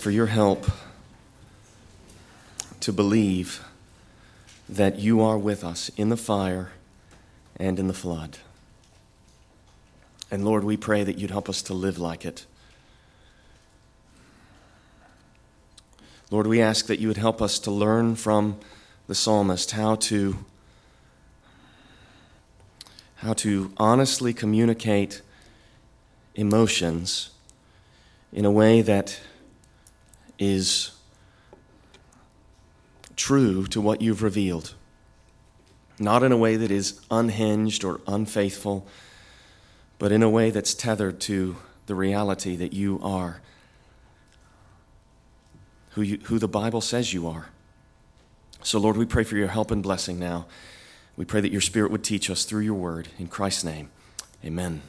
for your help to believe that you are with us in the fire and in the flood. And Lord, we pray that you'd help us to live like it. Lord, we ask that you would help us to learn from the psalmist how to how to honestly communicate emotions in a way that is true to what you've revealed, not in a way that is unhinged or unfaithful, but in a way that's tethered to the reality that you are who, you, who the Bible says you are. So, Lord, we pray for your help and blessing now. We pray that your Spirit would teach us through your word. In Christ's name, amen.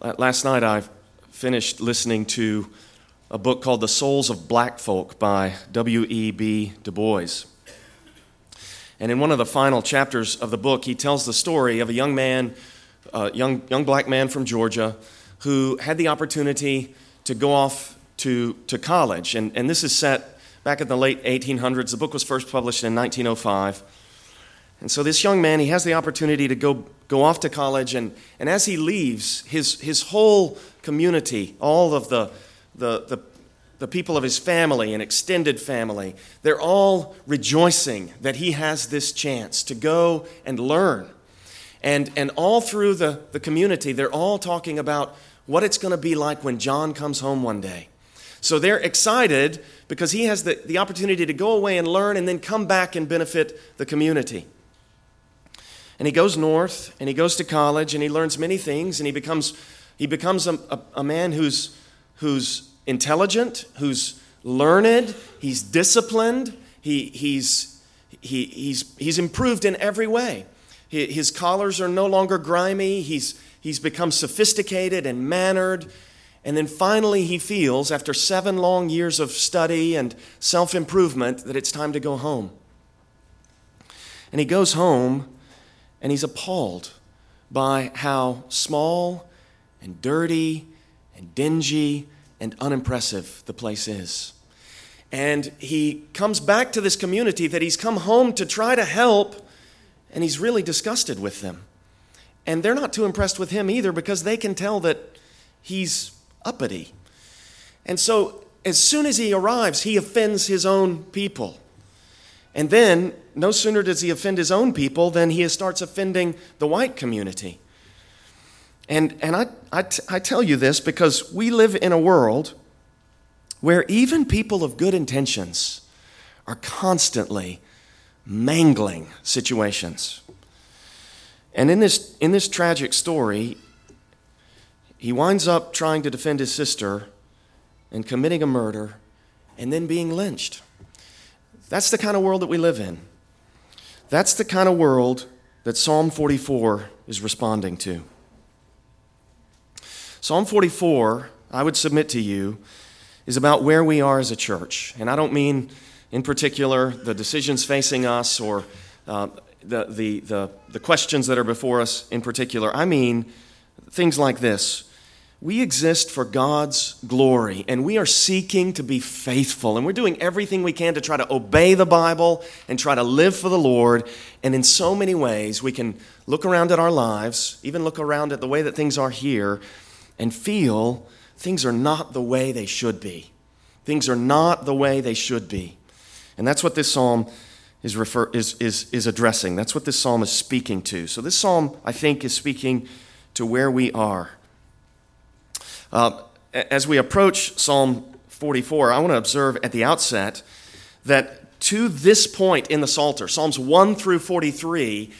Last night I finished listening to a book called The Souls of Black Folk by W.E.B. Du Bois. And in one of the final chapters of the book, he tells the story of a young man, a young, young black man from Georgia, who had the opportunity to go off to, to college. And, and this is set back in the late 1800s. The book was first published in 1905. And so this young man, he has the opportunity to go, go off to college, and, and as he leaves, his, his whole community, all of the, the, the, the people of his family and extended family, they're all rejoicing that he has this chance to go and learn. And, and all through the, the community, they're all talking about what it's going to be like when John comes home one day. So they're excited because he has the, the opportunity to go away and learn and then come back and benefit the community. And he goes north and he goes to college and he learns many things and he becomes, he becomes a, a, a man who's, who's intelligent, who's learned, he's disciplined, he, he's, he, he's, he's improved in every way. His collars are no longer grimy, he's, he's become sophisticated and mannered. And then finally, he feels, after seven long years of study and self improvement, that it's time to go home. And he goes home and he's appalled by how small and dirty and dingy and unimpressive the place is. And he comes back to this community that he's come home to try to help, and he's really disgusted with them. And they're not too impressed with him either because they can tell that he's uppity. And so, as soon as he arrives, he offends his own people. And then, no sooner does he offend his own people than he starts offending the white community. And, and I, I, t- I tell you this because we live in a world where even people of good intentions are constantly mangling situations. And in this, in this tragic story, he winds up trying to defend his sister and committing a murder and then being lynched. That's the kind of world that we live in. That's the kind of world that Psalm 44 is responding to. Psalm 44, I would submit to you, is about where we are as a church. And I don't mean, in particular, the decisions facing us or uh, the, the, the, the questions that are before us in particular. I mean things like this we exist for God's glory, and we are seeking to be faithful. And we're doing everything we can to try to obey the Bible and try to live for the Lord. And in so many ways, we can look around at our lives, even look around at the way that things are here, and feel things are not the way they should be. Things are not the way they should be. And that's what this psalm is, refer, is, is, is addressing. That's what this psalm is speaking to. So, this psalm, I think, is speaking to where we are. Uh, as we approach Psalm 44, I want to observe at the outset that to this point in the Psalter, Psalms 1 through 43,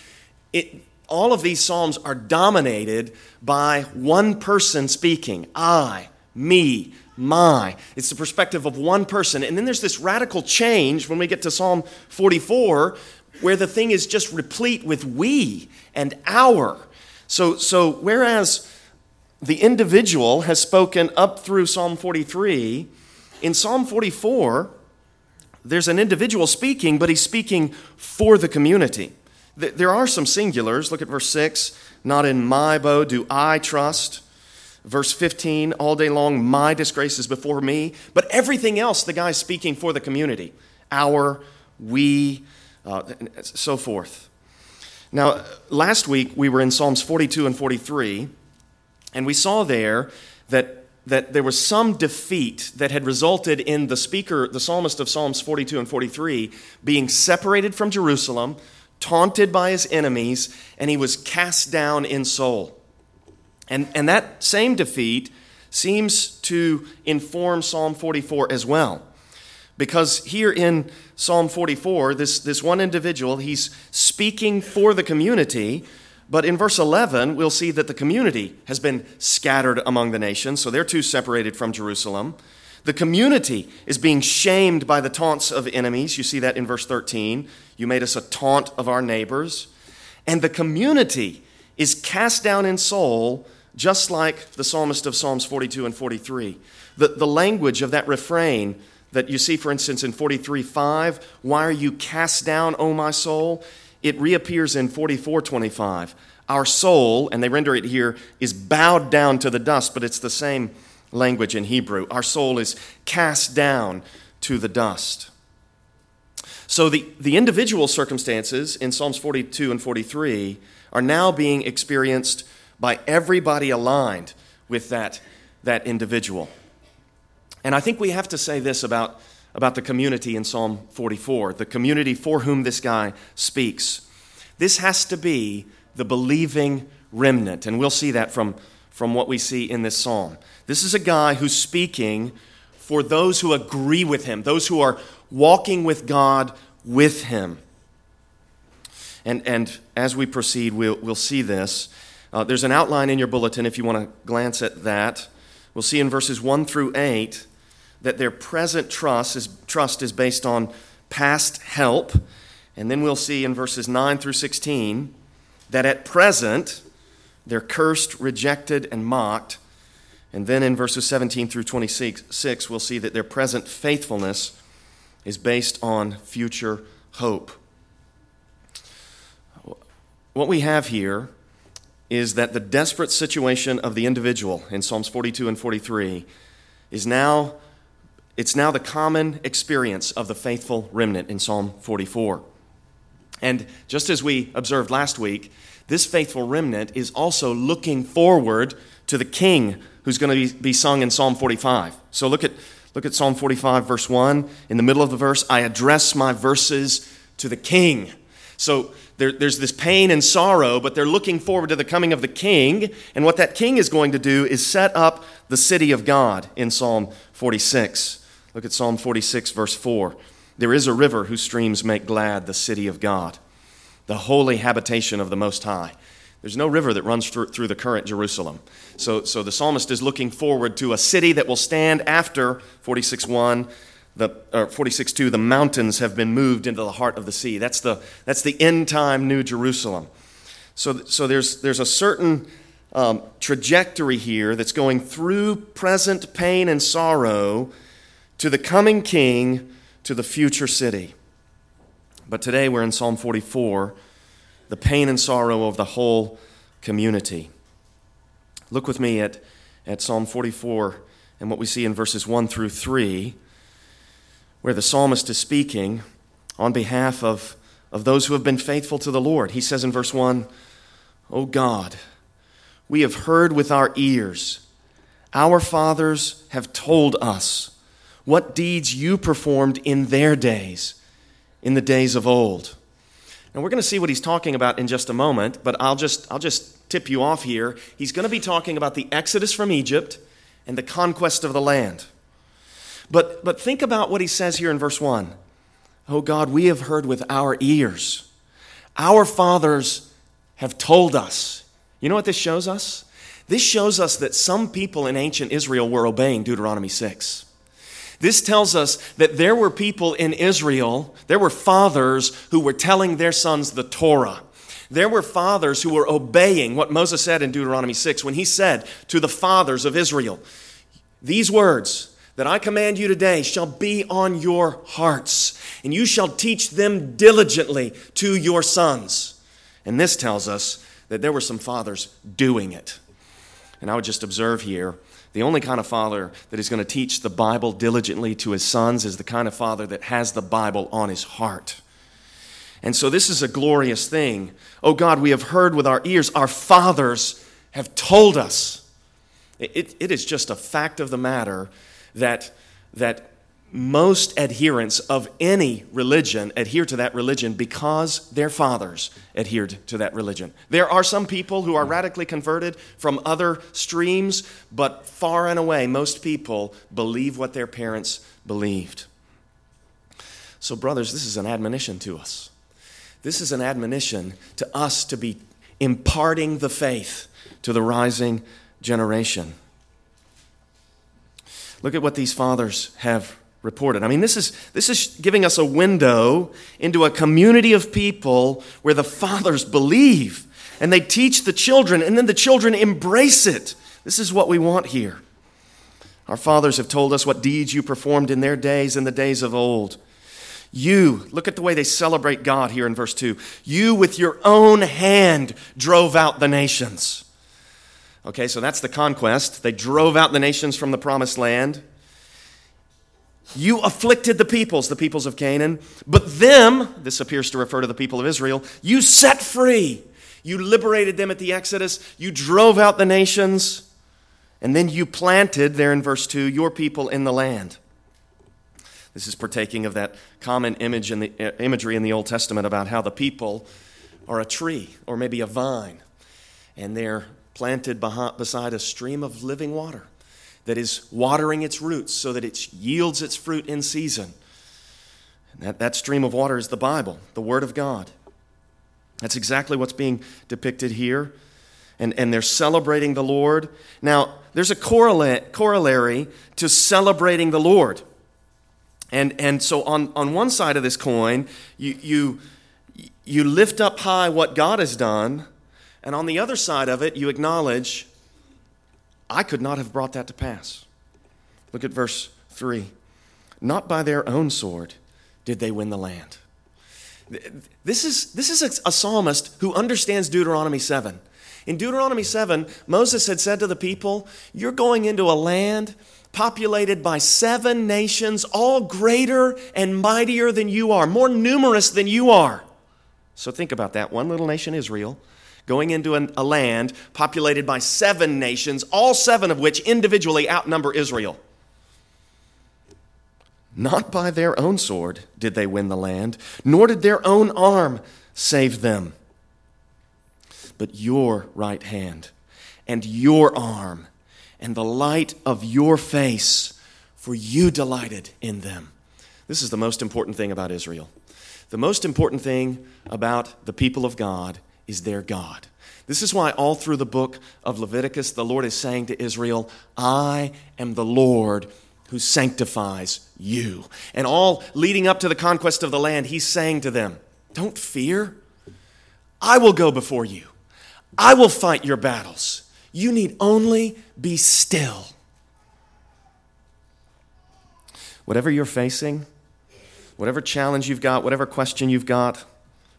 it, all of these Psalms are dominated by one person speaking I, me, my. It's the perspective of one person. And then there's this radical change when we get to Psalm 44 where the thing is just replete with we and our. So, so whereas the individual has spoken up through Psalm 43. In Psalm 44, there's an individual speaking, but he's speaking for the community. There are some singulars. Look at verse 6. Not in my bow do I trust. Verse 15, all day long, my disgrace is before me. But everything else, the guy's speaking for the community our, we, uh, so forth. Now, last week we were in Psalms 42 and 43, and we saw there that, that there was some defeat that had resulted in the speaker, the psalmist of Psalms 42 and 43, being separated from Jerusalem, taunted by his enemies, and he was cast down in soul. And, and that same defeat seems to inform Psalm 44 as well. Because here in Psalm 44, this, this one individual, he's speaking for the community, but in verse 11, we'll see that the community has been scattered among the nations, so they're too separated from Jerusalem. The community is being shamed by the taunts of enemies. You see that in verse 13. You made us a taunt of our neighbors. And the community is cast down in soul, just like the psalmist of Psalms 42 and 43. The, the language of that refrain that you see, for instance, in 43 5, why are you cast down, O my soul? It reappears in 44 25. Our soul, and they render it here, is bowed down to the dust, but it's the same language in Hebrew. Our soul is cast down to the dust. So the, the individual circumstances in Psalms 42 and 43 are now being experienced by everybody aligned with that, that individual. And I think we have to say this about, about the community in Psalm 44, the community for whom this guy speaks. This has to be the believing remnant, and we'll see that from, from what we see in this psalm. This is a guy who's speaking for those who agree with him, those who are walking with God with him. And, and as we proceed, we'll, we'll see this. Uh, there's an outline in your bulletin if you want to glance at that. We'll see in verses 1 through 8 that their present trust is, trust is based on past help. And then we'll see in verses 9 through 16 that at present they're cursed, rejected, and mocked. And then in verses 17 through 26, we'll see that their present faithfulness is based on future hope. What we have here is that the desperate situation of the individual in Psalms 42 and 43 is now it's now the common experience of the faithful remnant in Psalm 44. And just as we observed last week, this faithful remnant is also looking forward to the king who's going to be, sung in Psalm 45. So look at, look at Psalm 45, verse 1. In the middle of the verse, I address my verses to the king. So there, there's this pain and sorrow, but they're looking forward to the coming of the king. And what that king is going to do is set up the city of God in Psalm 46. Look at Psalm 46, verse 4. There is a river whose streams make glad the city of God, the holy habitation of the Most High. There's no river that runs through, the current Jerusalem. So, so the psalmist is looking forward to a city that will stand after 46.1, the, uh, 46.2, the mountains have been moved into the heart of the sea. That's the, that's the end time New Jerusalem. So, so there's, there's a certain um, trajectory here that's going through present pain and sorrow to the coming king, to the future city. But today we're in Psalm 44, the pain and sorrow of the whole community. Look with me at, at Psalm 44 and what we see in verses 1 through 3, where the psalmist is speaking on behalf of, of those who have been faithful to the Lord. He says in verse 1, O God, we have heard with our ears, our fathers have told us what deeds you performed in their days, in the days of old. And we're going to see what he's talking about in just a moment, but I'll just, I'll just tip you off here. He's going to be talking about the exodus from Egypt and the conquest of the land. But, but think about what he says here in verse 1. Oh God, we have heard with our ears. Our fathers have told us. You know what this shows us? This shows us that some people in ancient Israel were obeying Deuteronomy 6. This tells us that there were people in Israel, there were fathers who were telling their sons the Torah. There were fathers who were obeying what Moses said in Deuteronomy 6 when he said to the fathers of Israel, These words that I command you today shall be on your hearts, and you shall teach them diligently to your sons. And this tells us that there were some fathers doing it. And I would just observe here the only kind of father that is going to teach the Bible diligently to his sons is the kind of father that has the Bible on his heart. And so this is a glorious thing. Oh God, we have heard with our ears, our fathers have told us. It, it is just a fact of the matter that, that most adherents of any religion adhere to that religion because their fathers adhered to that religion. There are some people who are radically converted from other streams, but far and away, most people believe what their parents believed. So, brothers, this is an admonition to us. This is an admonition to us to be imparting the faith to the rising generation. Look at what these fathers have reported. I mean, this is, this is giving us a window into a community of people where the fathers believe and they teach the children, and then the children embrace it. This is what we want here. Our fathers have told us what deeds you performed in their days and the days of old. You, look at the way they celebrate God here in verse 2. You, with your own hand, drove out the nations. Okay, so that's the conquest. They drove out the nations from the promised land. You afflicted the peoples, the peoples of Canaan, but them, this appears to refer to the people of Israel, you set free. You liberated them at the Exodus. You drove out the nations. And then you planted, there in verse 2, your people in the land. This is partaking of that common image in the, uh, imagery in the Old Testament about how the people are a tree or maybe a vine, and they're planted behind, beside a stream of living water that is watering its roots so that it yields its fruit in season. And that, that stream of water is the Bible, the Word of God. That's exactly what's being depicted here. And, and they're celebrating the Lord. Now, there's a corollary to celebrating the Lord. And, and so, on, on one side of this coin, you, you, you lift up high what God has done. And on the other side of it, you acknowledge I could not have brought that to pass. Look at verse 3. Not by their own sword did they win the land. This is, this is a, psalmist who understands Deuteronomy 7. In Deuteronomy 7, Moses had said to the people, You're going into a land populated by seven nations, all greater and mightier than you are, more numerous than you are. So think about that. One little nation, Israel, going into an, a land populated by seven nations, all seven of which individually outnumber Israel. Not by their own sword did they win the land, nor did their own arm save them, but your right hand and your arm and the light of your face, for you delighted in them. This is the most important thing about Israel. The most important thing about the people of God is their God. This is why, all through the book of Leviticus, the Lord is saying to Israel, I am the Lord who sanctifies you. And all leading up to the conquest of the land, he's saying to them, Don't fear. I will go before you, I will fight your battles. You need only be still. Whatever you're facing, whatever challenge you've got, whatever question you've got,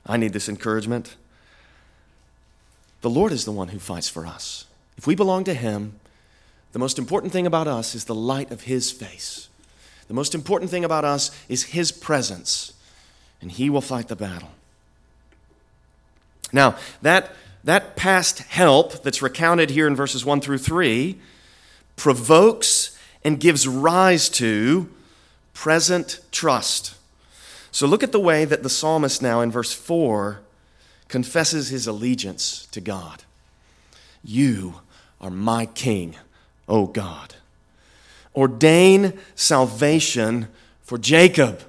I need this encouragement. The Lord is the one who fights for us. If we belong to Him, the most important thing about us is the light of His face. The most important thing about us is His presence, and He will fight the battle. Now, that, that past help that's recounted here in verses 1 through 3 provokes and gives rise to present trust. So look at the way that the psalmist now in verse 4 confesses his allegiance to God. You are my king, O God. Ordain salvation for Jacob.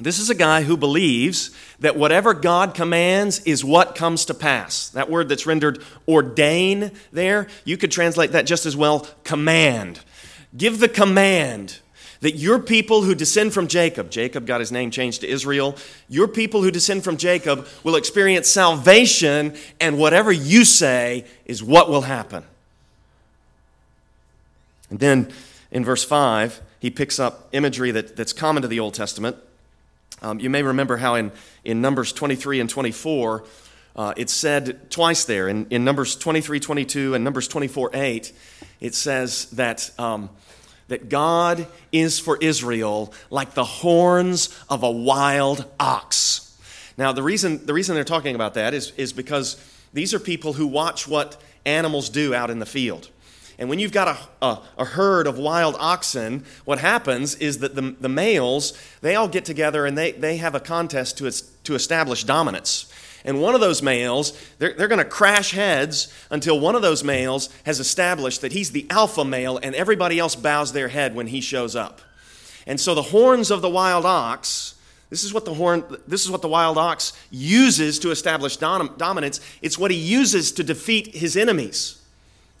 This is a guy who believes that whatever God commands is what comes to pass. That word that's rendered ordain there, you could translate that just as well command. Give the command that your people who descend from Jacob, Jacob got his name changed to Israel, your people who descend from Jacob will experience salvation, and whatever you say is what will happen. And then in verse 5, he picks up imagery that, that's common to the Old Testament. Um, you may remember how in, in Numbers 23 and 24, Uh, it's said twice there in, in Numbers 23 22 and Numbers 24 8. It says that, um, that God is for Israel like the horns of a wild ox. Now, the reason, the reason they're talking about that is, is because these are people who watch what animals do out in the field. And when you've got a, a, a, herd of wild oxen, what happens is that the, the males, they all get together and they, they have a contest to, to establish dominance. And one of those males, they're, they're going to crash heads until one of those males has established that he's the alpha male and everybody else bows their head when he shows up. And so the horns of the wild ox, this is what the horn, this is what the wild ox uses to establish dom- dominance. It's what he uses to defeat his enemies.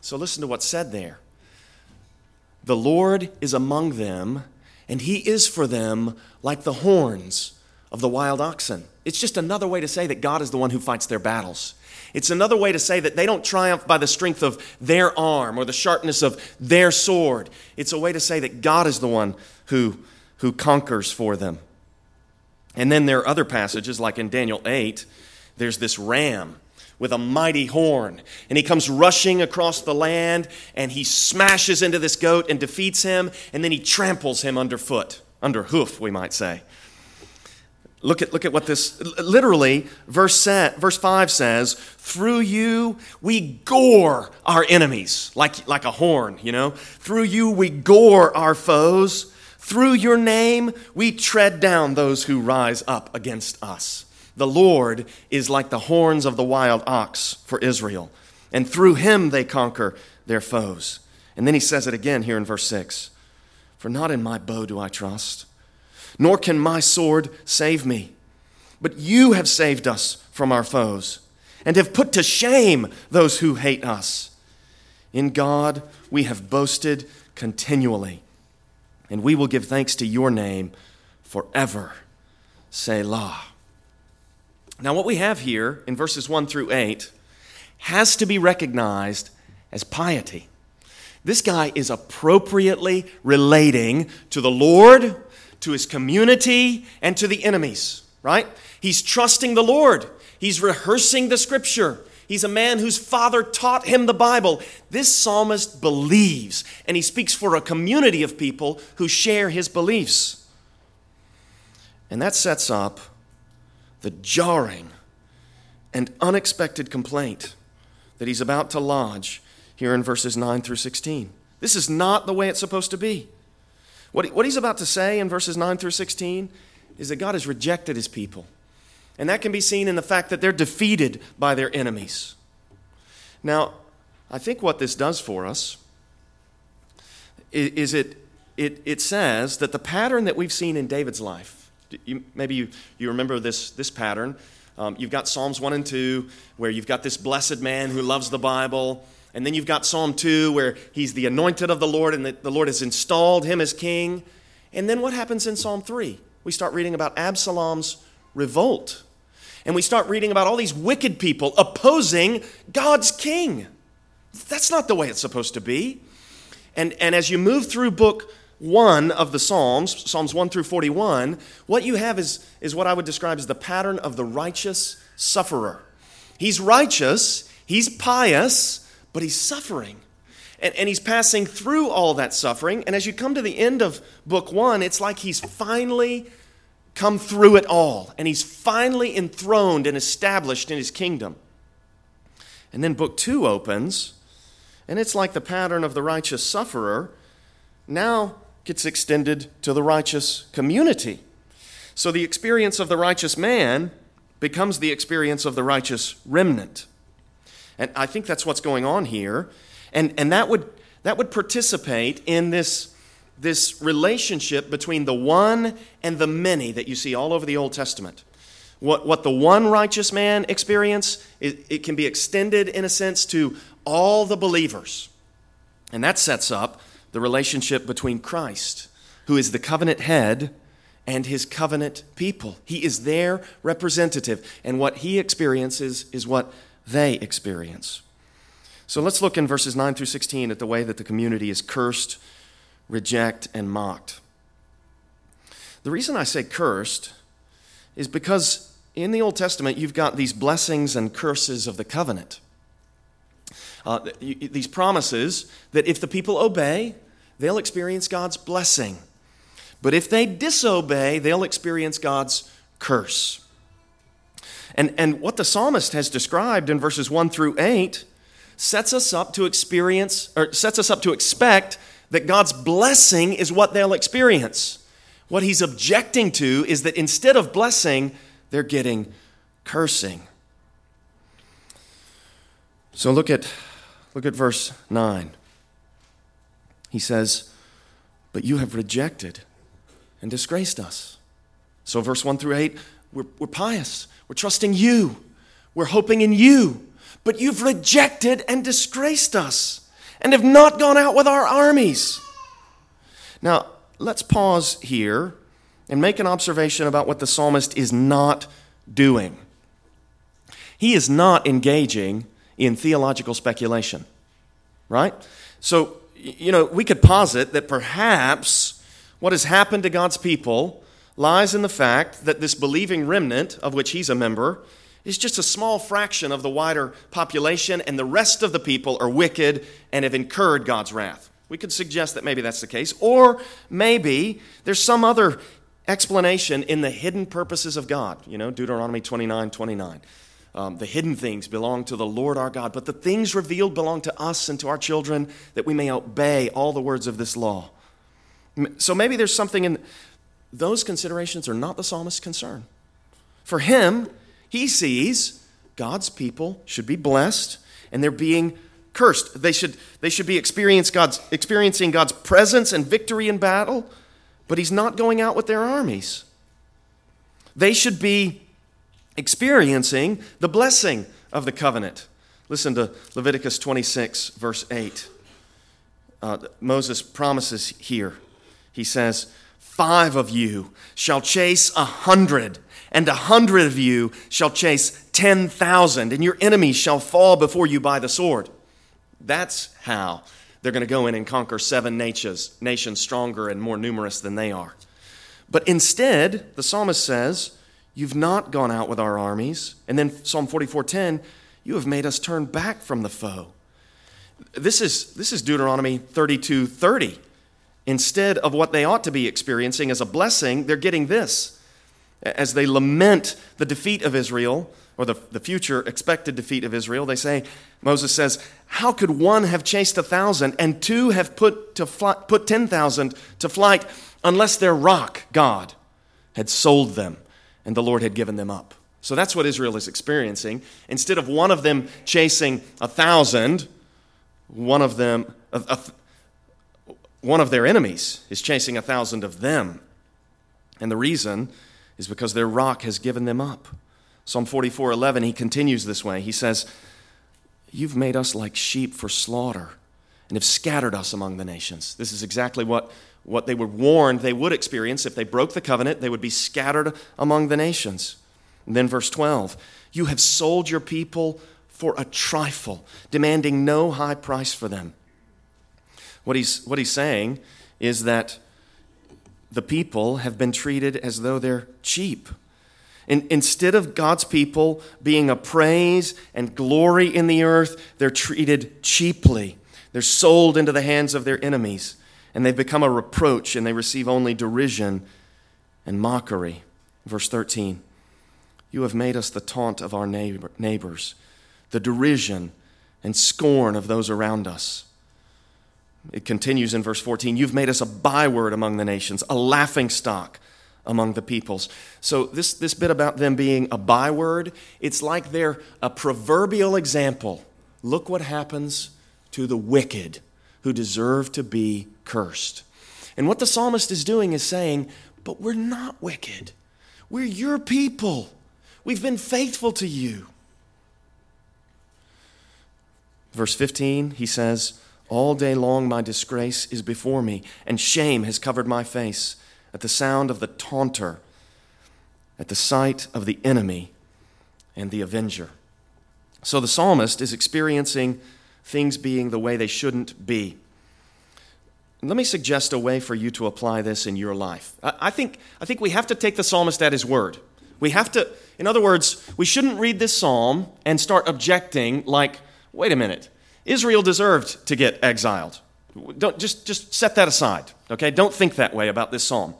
So listen to what's said there. The Lord is among them, and he is for them like the horns of the wild oxen. It's just another way to say that God is the one who fights their battles. It's another way to say that they don't triumph by the strength of their arm or the sharpness of their sword. It's a way to say that God is the one who, who conquers for them. And then there are other passages, like in Daniel 8, there's this ram with a mighty horn. And he comes rushing across the land and he smashes into this goat and defeats him, and then he tramples him underfoot, under hoof, we might say. Look at, look at what this literally, verse, verse 5 says, Through you we gore our enemies, like, like a horn, you know? Through you we gore our foes. Through your name we tread down those who rise up against us. The Lord is like the horns of the wild ox for Israel, and through him they conquer their foes. And then he says it again here in verse 6 For not in my bow do I trust nor can my sword save me. But you have saved us from our foes and have put to shame those who hate us. In God we have boasted continually, and we will give thanks to your name forever. Selah. Now, what we have here in verses 1 through 8 has to be recognized as piety. This guy is appropriately relating to the Lord to his community, and to the enemies, right? He's trusting the Lord. He's rehearsing the scripture. He's a man whose father taught him the Bible. This psalmist believes, and he speaks for a community of people who share his beliefs. And that sets up the jarring and unexpected complaint that he's about to lodge here in verses 9 through 16. This is not the way it's supposed to be. What, what he's about to say in verses 9 through 16 is that God has rejected his people. And that can be seen in the fact that they're defeated by their enemies. Now, I think what this does for us is it, it, it says that the pattern that we've seen in David's life, you, maybe you, you remember this, this pattern. Um, you've got Psalms 1 and 2, where you've got this blessed man who loves the Bible and then you've got Psalm 2 where he's the anointed of the Lord and the, Lord has installed him as king. And then what happens in Psalm 3? We start reading about Absalom's revolt. And we start reading about all these wicked people opposing God's king. That's not the way it's supposed to be. And, and as you move through book one of the Psalms, Psalms 1 through 41, what you have is, is what I would describe as the pattern of the righteous sufferer. He's righteous, he's pious, but he's suffering. And, and he's passing through all that suffering. And as you come to the end of book one, it's like he's finally come through it all. And he's finally enthroned and established in his kingdom. And then book two opens, and it's like the pattern of the righteous sufferer now gets extended to the righteous community. So the experience of the righteous man becomes the experience of the righteous remnant. And I think that's what's going on here. And, and that, would, that would participate in this, this relationship between the one and the many that you see all over the Old Testament. What, what the one righteous man experience, it, it can be extended in a sense to all the believers. And that sets up the relationship between Christ, who is the covenant head, and his covenant people. He is their representative, and what he experiences is what they experience. So let's look in verses 9 through 16 at the way that the community is cursed, reject, and mocked. The reason I say cursed is because in the Old Testament, you've got these blessings and curses of the covenant. Uh, these promises that if the people obey, they'll experience God's blessing. But if they disobey, they'll experience God's curse. And, and what the psalmist has described in verses 1 through 8 sets us up to experience, or sets us up to expect that God's blessing is what they'll experience. What he's objecting to is that instead of blessing, they're getting cursing. So look at, look at verse 9. He says, But you have rejected and disgraced us. So, verse 1 through 8, we're, we're pious. We're trusting you. We're hoping in you. But you've rejected and disgraced us and have not gone out with our armies. Now, let's pause here and make an observation about what the psalmist is not doing. He is not engaging in theological speculation, right? So, you know, we could posit that perhaps what has happened to God's people lies in the fact that this believing remnant, of which he's a member, is just a small fraction of the wider population, and the rest of the people are wicked and have incurred God's wrath. We could suggest that maybe that's the case. Or maybe there's some other explanation in the hidden purposes of God. You know, Deuteronomy 29 29. Um, the hidden things belong to the Lord our God, but the things revealed belong to us and to our children that we may obey all the words of this law. So maybe there's something in those considerations are not the psalmist's concern. For him, he sees God's people should be blessed and they're being cursed. They should, they should be experience God's, experiencing God's presence and victory in battle, but he's not going out with their armies. They should be experiencing the blessing of the covenant. Listen to Leviticus 26, verse 8. Uh, Moses promises here. He says, Five of you shall chase a hundred, and a hundred of you shall chase ten thousand, and your enemies shall fall before you by the sword. That's how they're going to go in and conquer seven nations, nations stronger and more numerous than they are. But instead, the psalmist says, You've not gone out with our armies. And then Psalm 44:10, you have made us turn back from the foe. This is, this is Deuteronomy 32 30 instead of what they ought to be experiencing as a blessing, they're getting this. As they lament the defeat of Israel, or the, the future expected defeat of Israel, they say, Moses says, How could one have chased a thousand and two have put, to fly, put 10,000 to flight unless their rock, God, had sold them and the Lord had given them up? So that's what Israel is experiencing. Instead of one of them chasing a thousand, one of them, a, one of their enemies is chasing a thousand of them. And the reason is because their rock has given them up. Psalm 44 11, he continues this way. He says, You've made us like sheep for slaughter and have scattered us among the nations. This is exactly what, what they were warned they would experience. If they broke the covenant, they would be scattered among the nations. And then verse 12, You have sold your people for a trifle, demanding no high price for them. What he's, what he's saying is that the people have been treated as though they're cheap. In, instead of God's people being a praise and glory in the earth, they're treated cheaply. They're sold into the hands of their enemies, and they've become a reproach, and they receive only derision and mockery. Verse 13 You have made us the taunt of our neighbor, neighbors, the derision and scorn of those around us. It continues in verse 14 You've made us a byword among the nations, a laughing stock among the peoples. So, this, this bit about them being a byword, it's like they're a proverbial example. Look what happens to the wicked who deserve to be cursed. And what the psalmist is doing is saying, But we're not wicked. We're your people. We've been faithful to you. Verse 15, he says, all day long, my disgrace is before me, and shame has covered my face at the sound of the taunter, at the sight of the enemy and the avenger. So the psalmist is experiencing things being the way they shouldn't be. Let me suggest a way for you to apply this in your life. I think, I think we have to take the psalmist at his word. We have to, In other words, we shouldn't read this psalm and start objecting like, wait a minute, Israel deserved to get exiled. Don't, just, just set that aside, okay? Don't think that way about this psalm.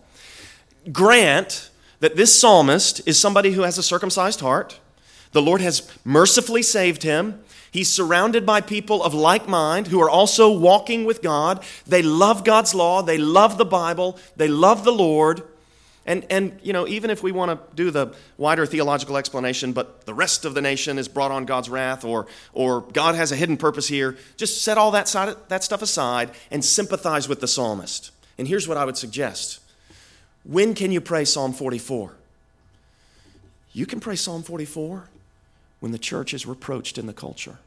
Grant that this psalmist is somebody who has a circumcised heart. The Lord has mercifully saved him. He's surrounded by people of like mind who are also walking with God. They love God's law, they love the Bible, they love the Lord. And, and you know, even if we want to do the wider theological explanation, but the rest of the nation is brought on God's wrath, or, or God has a hidden purpose here, just set all that, side, that stuff aside and sympathize with the psalmist. And here's what I would suggest When can you pray Psalm 44? You can pray Psalm 44 when the church is reproached in the culture.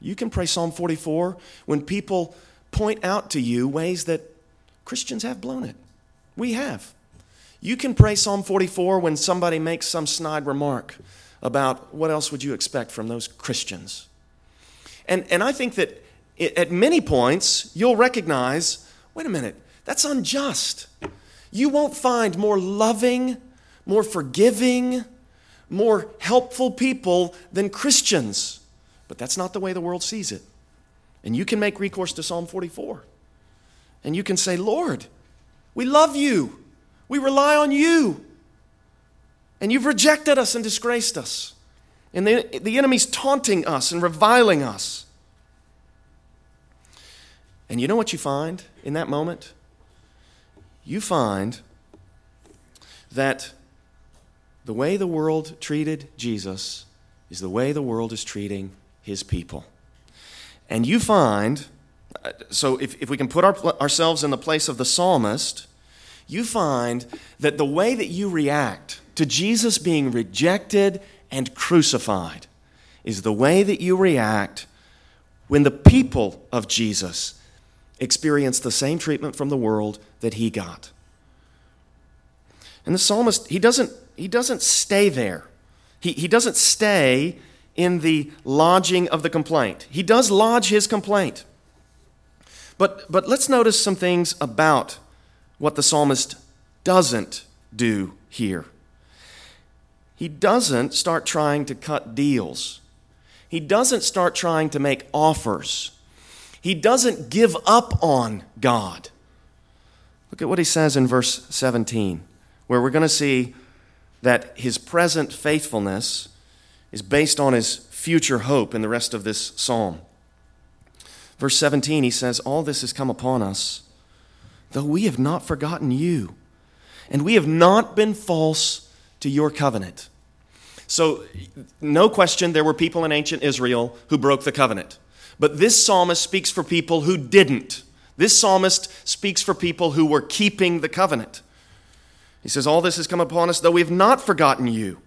You can pray Psalm 44 when people point out to you ways that Christians have blown it. We have. You can pray Psalm 44 when somebody makes some snide remark about what else would you expect from those Christians. And, and I think that at many points you'll recognize wait a minute, that's unjust. You won't find more loving, more forgiving, more helpful people than Christians. But that's not the way the world sees it. And you can make recourse to Psalm 44. And you can say, Lord, we love you. We rely on you. And you've rejected us and disgraced us. And the, the enemy's taunting us and reviling us. And you know what you find in that moment? You find that the way the world treated Jesus is the way the world is treating his people. And you find, uh, so if, if we can put our, ourselves in the place of the psalmist, you find that the way that you react to Jesus being rejected and crucified is the way that you react when the people of Jesus experience the same treatment from the world that he got. And the psalmist, he doesn't, he doesn't stay there. He, he doesn't stay in the lodging of the complaint. He does lodge his complaint. But, but let's notice some things about what the psalmist doesn't do here. He doesn't start trying to cut deals. He doesn't start trying to make offers. He doesn't give up on God. Look at what he says in verse 17, where we're going to see that his present faithfulness is based on his future hope in the rest of this psalm. Verse 17, he says, All this has come upon us though we have not forgotten you, and we have not been false to your covenant. So, no question, there were people in ancient Israel who broke the covenant. But this psalmist speaks for people who didn't. This psalmist speaks for people who were keeping the covenant. He says, All this has come upon us, though we have not forgotten you.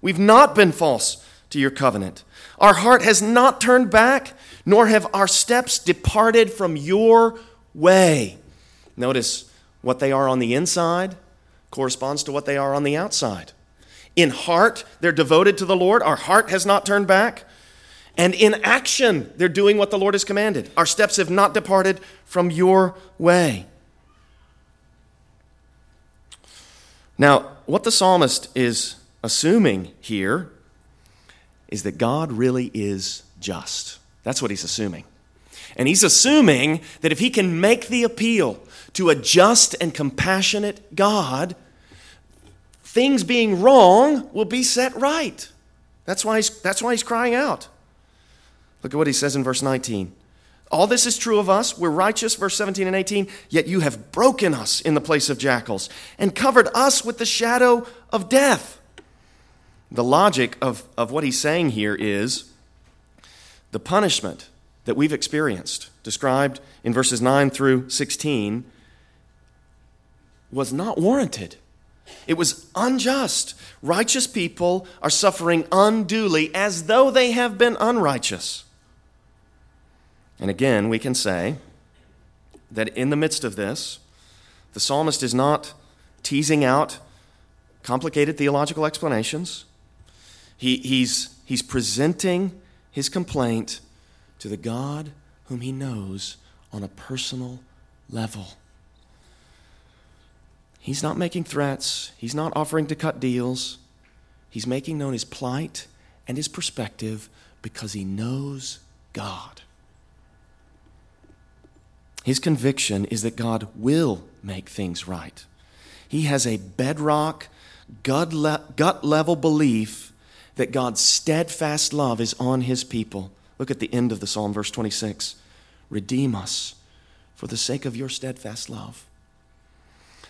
We've not been false to your covenant. Our heart has not turned back, nor have our steps departed from your way. Notice what they are on the inside corresponds to what they are on the outside. In heart, they're devoted to the Lord. Our heart has not turned back. And in action, they're doing what the Lord has commanded. Our steps have not departed from your way. Now, what the psalmist is assuming here is that God really is just. That's what he's assuming. And he's assuming that if he can make the appeal to a just and compassionate God, things being wrong will be set right. That's why he's, that's why he's crying out. Look at what he says in verse 19. All this is true of us. We're righteous, verse 17 and 18, yet you have broken us in the place of jackals and covered us with the shadow of death. The logic of, of what he's saying here is the punishment that we've experienced, described in verses 9 through 16, was not warranted. It was unjust. Righteous people are suffering unduly as though they have been unrighteous. And again, we can say that in the midst of this, the psalmist is not teasing out complicated theological explanations. He, he's, he's presenting his complaint to the God whom he knows on a personal level. He's not making threats, he's not offering to cut deals. He's making known his plight and his perspective because he knows God. His conviction is that God will make things right. He has a bedrock, gut level belief that God's steadfast love is on his people. Look at the end of the psalm, verse 26. Redeem us for the sake of your steadfast love.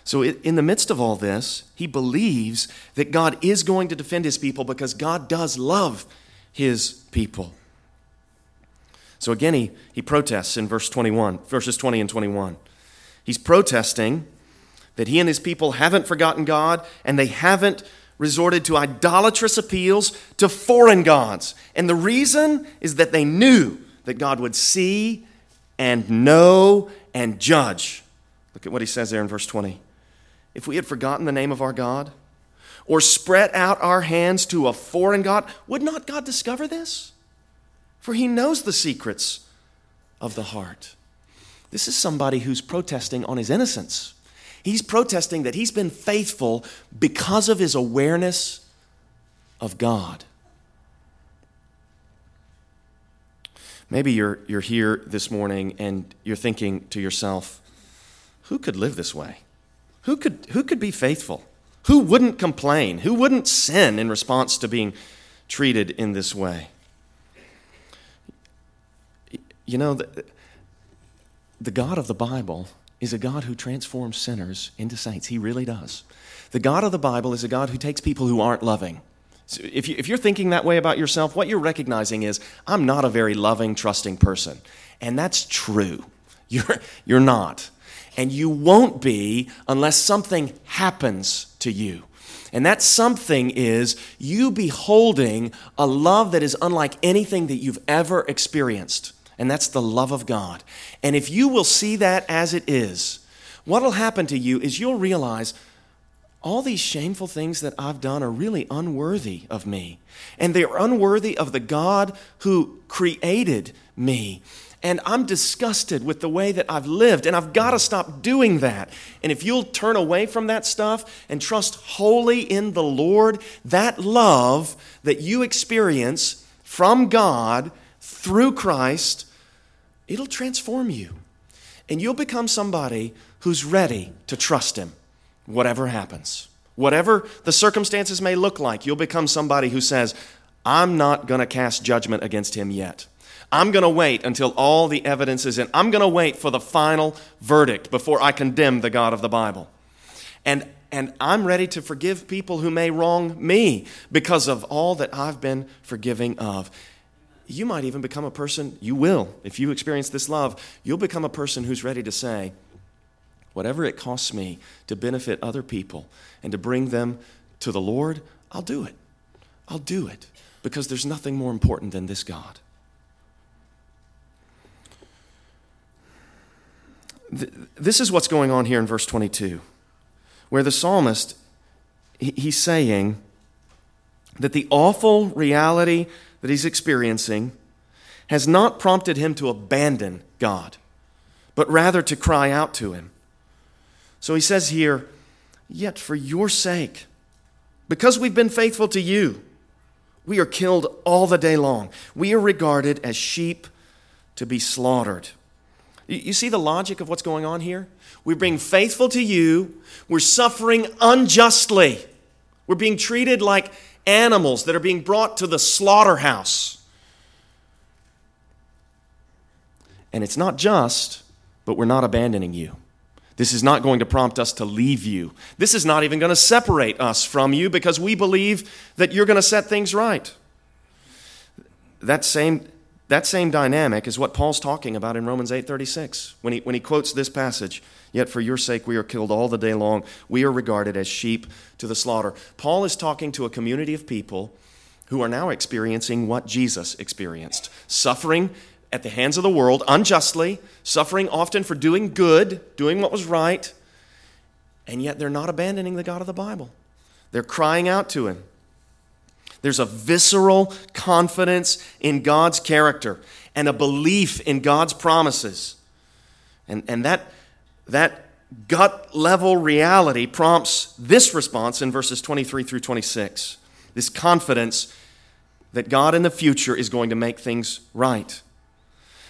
So, in the midst of all this, he believes that God is going to defend his people because God does love his people. So, again, he, he protests in verse 21, verses 20 and 21. He's protesting that he and his people haven't forgotten God and they haven't resorted to idolatrous appeals to foreign gods. And the reason is that they knew that God would see and know and judge. Look at what he says there in verse 20 if we had forgotten the name of our God or spread out our hands to a foreign God, would not God discover this? For he knows the secrets of the heart. This is somebody who's protesting on his innocence. He's protesting that he's been faithful because of his awareness of God. Maybe you're, you're here this morning and you're thinking to yourself, who could live this way? Who could, who could be faithful? Who wouldn't complain? Who wouldn't sin in response to being treated in this way? You know, the, the God of the Bible is a God who transforms sinners into saints. He really does. The God of the Bible is a God who takes people who aren't loving. So if, you, if you're thinking that way about yourself, what you're recognizing is, I'm not a very loving, trusting person. And that's true. You're, you're not and you won't be unless something happens to you. And that something is you beholding a love that is unlike anything that you've ever experienced. And that's the love of God. And if you will see that as it is, what will happen to you is you'll realize all these shameful things that I've done are really unworthy of me. And they're unworthy of the God who created me and I'm disgusted with the way that I've lived, and I've got to stop doing that. And if you'll turn away from that stuff and trust wholly in the Lord, that love that you experience from God through Christ, it'll transform you. And you'll become somebody who's ready to trust Him, whatever happens. Whatever the circumstances may look like, you'll become somebody who says, I'm not going to cast judgment against Him yet. I'm going to wait until all the evidence is in. I'm going to wait for the final verdict before I condemn the God of the Bible. And, and I'm ready to forgive people who may wrong me because of all that I've been forgiving of. You might even become a person, you will, if you experience this love, you'll become a person who's ready to say, whatever it costs me to benefit other people and to bring them to the Lord, I'll do it. I'll do it because there's nothing more important than this God. This is what's going on here in verse 22, where the psalmist, he's saying that the awful reality that he's experiencing has not prompted him to abandon God, but rather to cry out to him. So he says here, Yet for your sake, because we've been faithful to you, we are killed all the day long. We are regarded as sheep to be slaughtered. You see the logic of what's going on here? We're being faithful to you. We're suffering unjustly. We're being treated like animals that are being brought to the slaughterhouse. And it's not just, but we're not abandoning you. This is not going to prompt us to leave you. This is not even going to separate us from you because we believe that you're going to set things right. That same that same dynamic is what Paul's talking about in Romans 8:36 when he, when he quotes this passage. Yet for your sake we are killed all the day long. We are regarded as sheep to the slaughter. Paul is talking to a community of people who are now experiencing what Jesus experienced suffering at the hands of the world unjustly, suffering often for doing good, doing what was right, and yet they're not abandoning the God of the Bible. They're crying out to him. There's a visceral confidence in God's character and a belief in God's promises. And, and that, that gut level reality prompts this response in verses 23 through 26. this confidence that God in the future is going to make things right.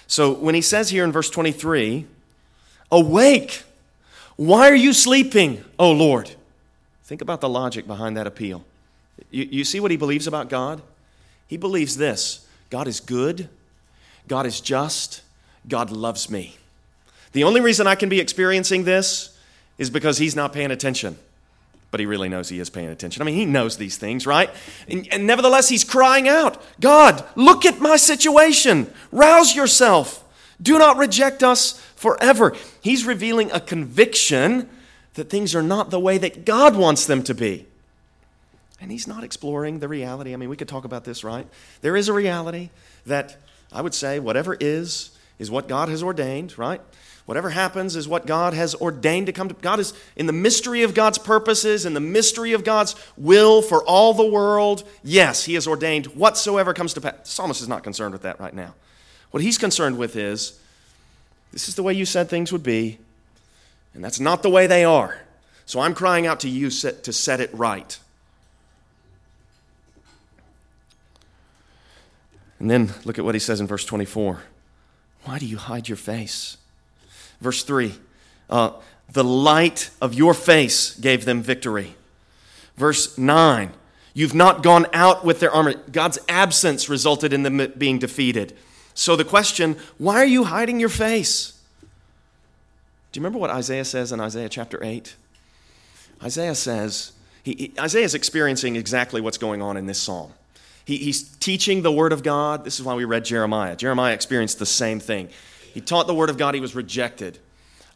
So when he says here in verse 23, Awake! Why are you sleeping, O Lord? Think about the logic behind that appeal. You, you see what he believes about God? He believes this God is good, God is just, God loves me. The only reason I can be experiencing this is because he's not paying attention. But he really knows he is paying attention. I mean, he knows these things, right? And, and nevertheless, he's crying out God, look at my situation. Rouse yourself. Do not reject us forever. He's revealing a conviction that things are not the way that God wants them to be. And he's not exploring the reality. I mean, we could talk about this, right? There is a reality that I would say whatever is, is what God has ordained, right? Whatever happens is what God has ordained to come to. God is in the mystery of God's purposes, in the mystery of God's will for all the world. Yes, He has ordained whatsoever comes to pass. The psalmist is not concerned with that right now. What he's concerned with is this is the way you said things would be, and that's not the way they are. So I'm crying out to you to set it right. And then look at what he says in verse 24. Why do you hide your face? Verse 3 uh, The light of your face gave them victory. Verse 9 You've not gone out with their armor. God's absence resulted in them being defeated. So the question, why are you hiding your face? Do you remember what Isaiah says in Isaiah chapter 8? Isaiah says, he, he, Isaiah is experiencing exactly what's going on in this psalm. He, he's teaching the Word of God. This is why we read Jeremiah. Jeremiah experienced the same thing. He taught the Word of God, he was rejected.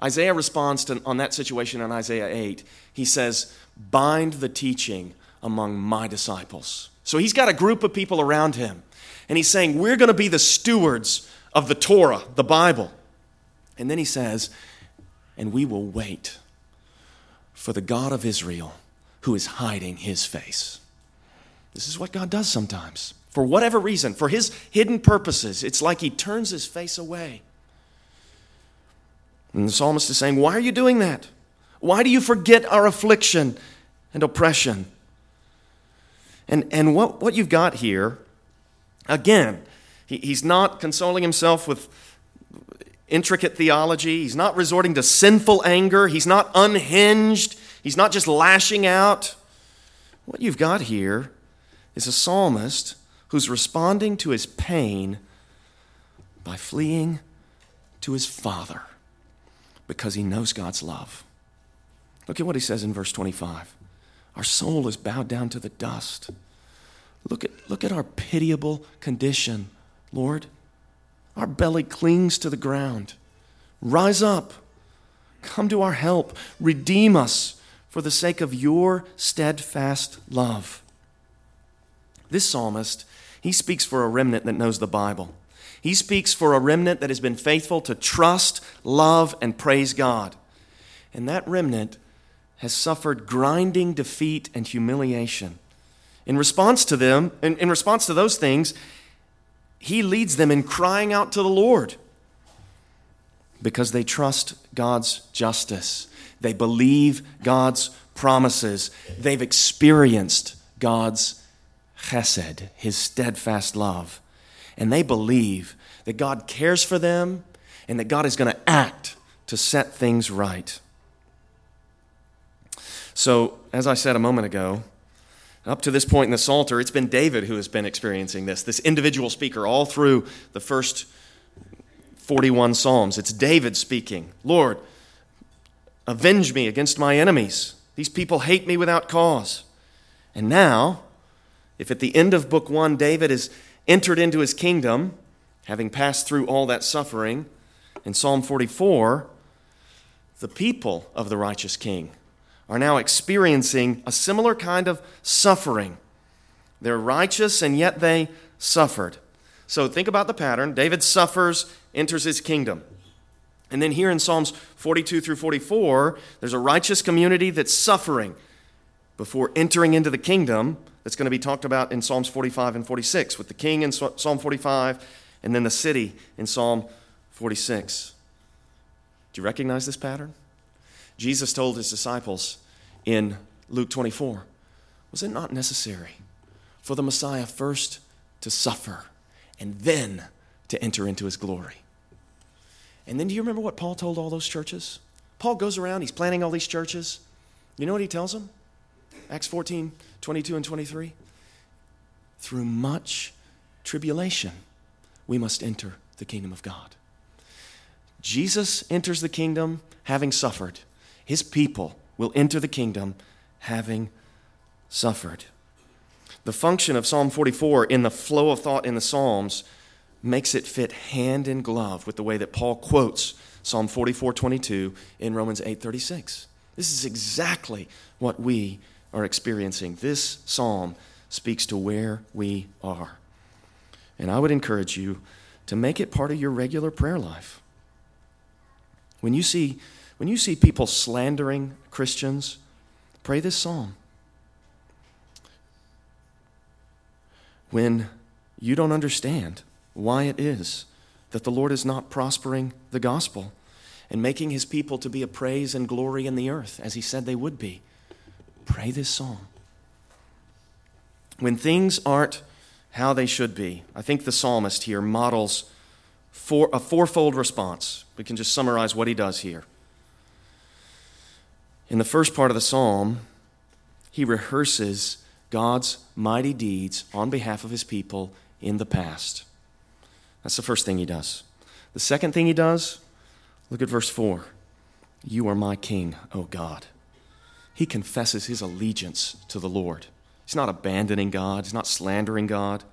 Isaiah responds to, on that situation in Isaiah 8. He says, Bind the teaching among my disciples. So he's got a group of people around him. And he's saying, We're going to be the stewards of the Torah, the Bible. And then he says, And we will wait for the God of Israel who is hiding his face. This is what God does sometimes. For whatever reason, for his hidden purposes, it's like he turns his face away. And the psalmist is saying, Why are you doing that? Why do you forget our affliction and oppression? And, and what, what you've got here, again, he, he's not consoling himself with intricate theology. He's not resorting to sinful anger. He's not unhinged. He's not just lashing out. What you've got here is a psalmist who's responding to his pain by fleeing to his Father because he knows God's love. Look at what he says in verse 25. Our soul is bowed down to the dust. Look at, look at our pitiable condition, Lord. Our belly clings to the ground. Rise up. Come to our help. Redeem us for the sake of your steadfast love. This psalmist, he speaks for a remnant that knows the Bible. He speaks for a remnant that has been faithful to trust, love, and praise God. And that remnant has suffered grinding defeat and humiliation. In response to them, in, in response to those things, he leads them in crying out to the Lord because they trust God's justice. They believe God's promises. They've experienced God's chesed, his steadfast love and they believe that God cares for them and that God is going to act to set things right. So, as I said a moment ago, up to this point in the Psalter, it's been David who has been experiencing this, this individual speaker, all through the first 41 Psalms. It's David speaking Lord, avenge me against my enemies. These people hate me without cause. And now, if at the end of book one, David is entered into his kingdom, having passed through all that suffering, in Psalm 44, the people of the righteous king are now experiencing a similar kind of suffering. They're righteous and yet they suffered. So think about the pattern. David suffers, enters his kingdom. And then here in Psalms 42 through 44, there's a righteous community that's suffering before entering into the kingdom that's going to be talked about in Psalms 45 and 46, with the king in Psalm 45 and then the city in Psalm 46. Do you recognize this pattern? Jesus told his disciples in Luke 24 Was it not necessary for the Messiah first to suffer and then to enter into his glory. And then do you remember what Paul told all those churches? Paul goes around, he's planning all these churches. You know what he tells them? Acts 14, 22 and 23. Through much tribulation, we must enter the kingdom of God. Jesus enters the kingdom having suffered. His people will enter the kingdom having suffered. The function of Psalm 44 in the flow of thought in the Psalms makes it fit hand in glove with the way that Paul quotes Psalm 44:22 in Romans 8:36. This is exactly what we are experiencing. This psalm speaks to where we are. And I would encourage you to make it part of your regular prayer life. When you see when you see people slandering Christians, pray this psalm. When you don't understand why it is that the Lord is not prospering the gospel and making his people to be a praise and glory in the earth as he said they would be. Pray this psalm. When things aren't how they should be, I think the psalmist here models a fourfold response. We can just summarize what he does here. In the first part of the psalm, he rehearses God's mighty deeds on behalf of his people in the past. That's the first thing he does. The second thing he does, look at verse 4. You are my king, O God. He confesses his allegiance to the Lord. He's not abandoning God, he's not slandering God.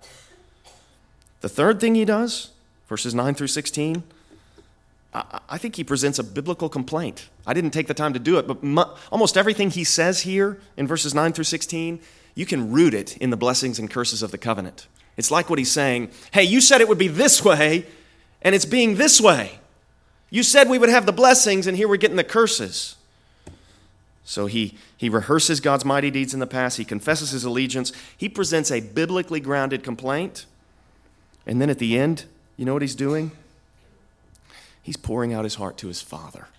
The third thing he does, verses 9 through 16, I, think he presents a biblical complaint. I didn't take the time to do it, but almost everything he says here in verses 9 through 16, you can root it in the blessings and curses of the covenant. It's like what he's saying Hey, you said it would be this way, and it's being this way. You said we would have the blessings, and here we're getting the curses. So he, he rehearses God's mighty deeds in the past, he confesses his allegiance, he presents a biblically grounded complaint, and then at the end, you know what he's doing? He's pouring out his heart to his Father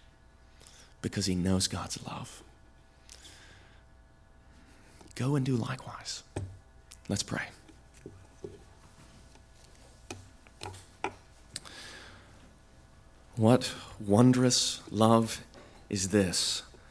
because he knows God's love. Go and do likewise. Let's pray. What wondrous love is this?